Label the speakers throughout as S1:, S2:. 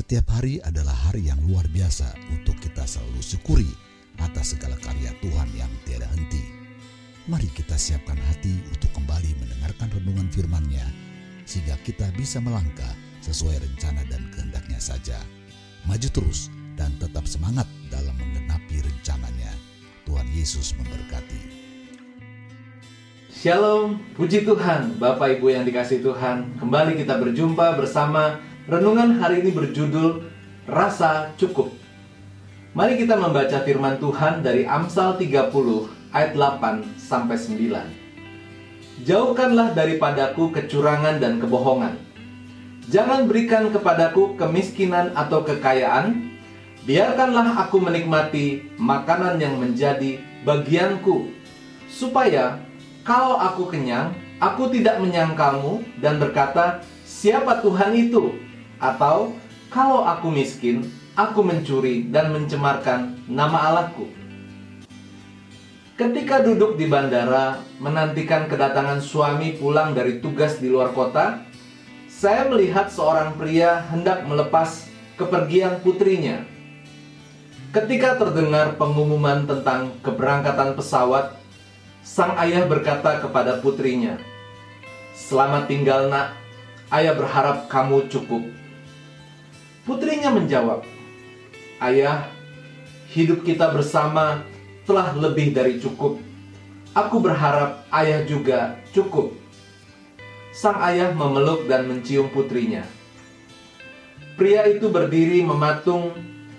S1: Setiap hari adalah hari yang luar biasa untuk kita selalu syukuri atas segala karya Tuhan yang tiada henti. Mari kita siapkan hati untuk kembali mendengarkan renungan firman-Nya, sehingga kita bisa melangkah sesuai rencana dan kehendaknya saja. Maju terus dan tetap semangat dalam menggenapi rencananya. Tuhan Yesus memberkati.
S2: Shalom, puji Tuhan, Bapak Ibu yang dikasih Tuhan. Kembali kita berjumpa bersama renungan hari ini berjudul Rasa Cukup. Mari kita membaca firman Tuhan dari Amsal 30 ayat 8 sampai 9. Jauhkanlah daripadaku kecurangan dan kebohongan. Jangan berikan kepadaku kemiskinan atau kekayaan. Biarkanlah aku menikmati makanan yang menjadi bagianku, supaya kalau aku kenyang, aku tidak menyangkalmu dan berkata, "Siapa Tuhan itu?" Atau, "Kalau aku miskin, aku mencuri dan mencemarkan nama Allahku." Ketika duduk di bandara menantikan kedatangan suami pulang dari tugas di luar kota, saya melihat seorang pria hendak melepas kepergian putrinya. Ketika terdengar pengumuman tentang keberangkatan pesawat, sang ayah berkata kepada putrinya, "Selamat tinggal, Nak. Ayah berharap kamu cukup." Putrinya menjawab, "Ayah, hidup kita bersama telah lebih dari cukup. Aku berharap ayah juga cukup." Sang ayah memeluk dan mencium putrinya. Pria itu berdiri mematung,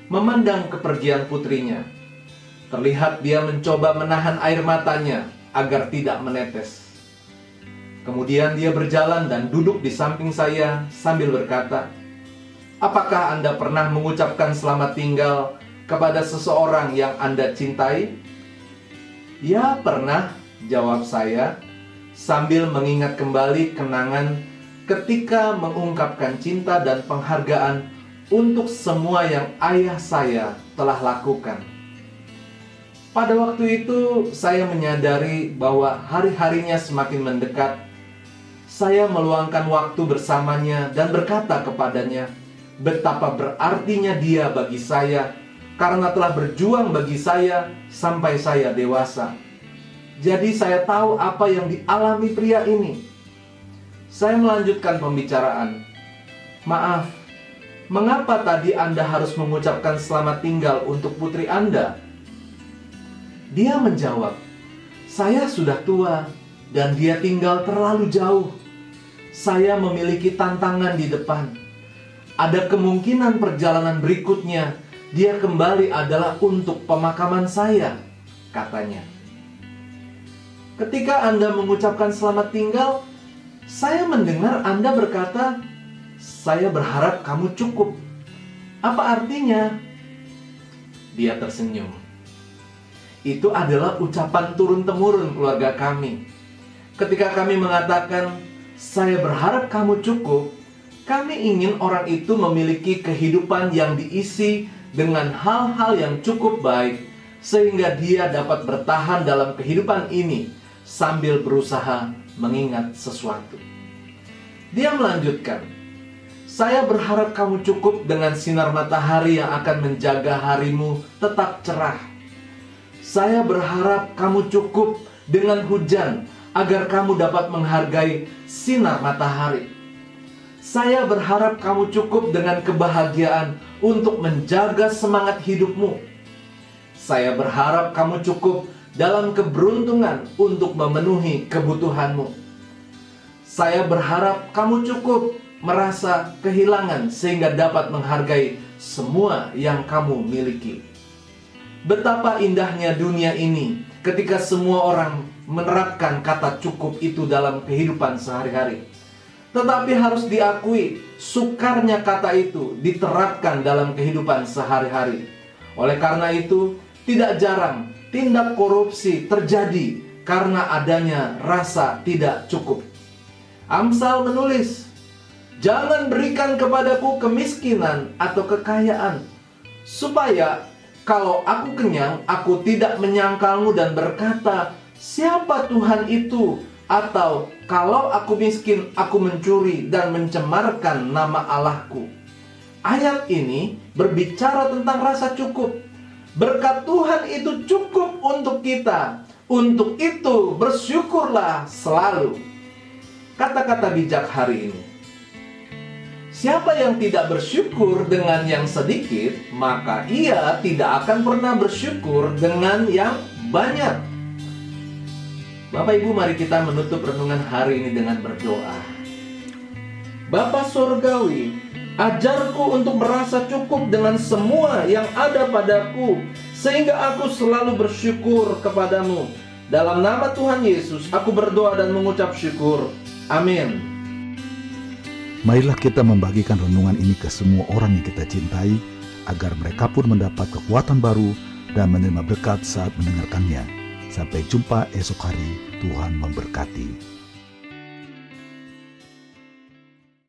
S2: memandang kepergian putrinya. Terlihat dia mencoba menahan air matanya agar tidak menetes. Kemudian dia berjalan dan duduk di samping saya sambil berkata, "Apakah Anda pernah mengucapkan selamat tinggal kepada seseorang yang Anda cintai?" "Ya, pernah," jawab saya sambil mengingat kembali kenangan ketika mengungkapkan cinta dan penghargaan untuk semua yang ayah saya telah lakukan. Pada waktu itu, saya menyadari bahwa hari-harinya semakin mendekat. Saya meluangkan waktu bersamanya dan berkata kepadanya, betapa berartinya dia bagi saya karena telah berjuang bagi saya sampai saya dewasa. Jadi, saya tahu apa yang dialami pria ini. Saya melanjutkan pembicaraan. Maaf, mengapa tadi Anda harus mengucapkan selamat tinggal untuk putri Anda? Dia menjawab, "Saya sudah tua dan dia tinggal terlalu jauh. Saya memiliki tantangan di depan. Ada kemungkinan perjalanan berikutnya dia kembali adalah untuk pemakaman saya," katanya. Ketika Anda mengucapkan selamat tinggal, saya mendengar Anda berkata, "Saya berharap kamu cukup." Apa artinya? Dia tersenyum itu adalah ucapan turun-temurun keluarga kami. Ketika kami mengatakan, "Saya berharap kamu cukup," kami ingin orang itu memiliki kehidupan yang diisi dengan hal-hal yang cukup baik, sehingga dia dapat bertahan dalam kehidupan ini sambil berusaha mengingat sesuatu. Dia melanjutkan, "Saya berharap kamu cukup dengan sinar matahari yang akan menjaga harimu tetap cerah." Saya berharap kamu cukup dengan hujan agar kamu dapat menghargai sinar matahari. Saya berharap kamu cukup dengan kebahagiaan untuk menjaga semangat hidupmu. Saya berharap kamu cukup dalam keberuntungan untuk memenuhi kebutuhanmu. Saya berharap kamu cukup merasa kehilangan sehingga dapat menghargai semua yang kamu miliki. Betapa indahnya dunia ini ketika semua orang menerapkan kata cukup itu dalam kehidupan sehari-hari. Tetapi harus diakui, sukarnya kata itu diterapkan dalam kehidupan sehari-hari. Oleh karena itu, tidak jarang tindak korupsi terjadi karena adanya rasa tidak cukup. Amsal menulis, "Jangan berikan kepadaku kemiskinan atau kekayaan, supaya kalau aku kenyang, aku tidak menyangkalmu dan berkata, "Siapa Tuhan itu?" Atau, "Kalau aku miskin, aku mencuri dan mencemarkan nama Allahku." ayat ini berbicara tentang rasa cukup. Berkat Tuhan itu cukup untuk kita. Untuk itu bersyukurlah selalu. Kata-kata bijak hari ini. Siapa yang tidak bersyukur dengan yang sedikit, maka ia tidak akan pernah bersyukur dengan yang banyak. Bapak Ibu, mari kita menutup renungan hari ini dengan berdoa. Bapak Surgawi, ajarku untuk merasa cukup dengan semua yang ada padaku, sehingga aku selalu bersyukur kepadamu. Dalam nama Tuhan Yesus, aku berdoa dan mengucap syukur. Amin.
S1: Marilah kita membagikan renungan ini ke semua orang yang kita cintai, agar mereka pun mendapat kekuatan baru dan menerima berkat saat mendengarkannya. Sampai jumpa esok hari, Tuhan memberkati.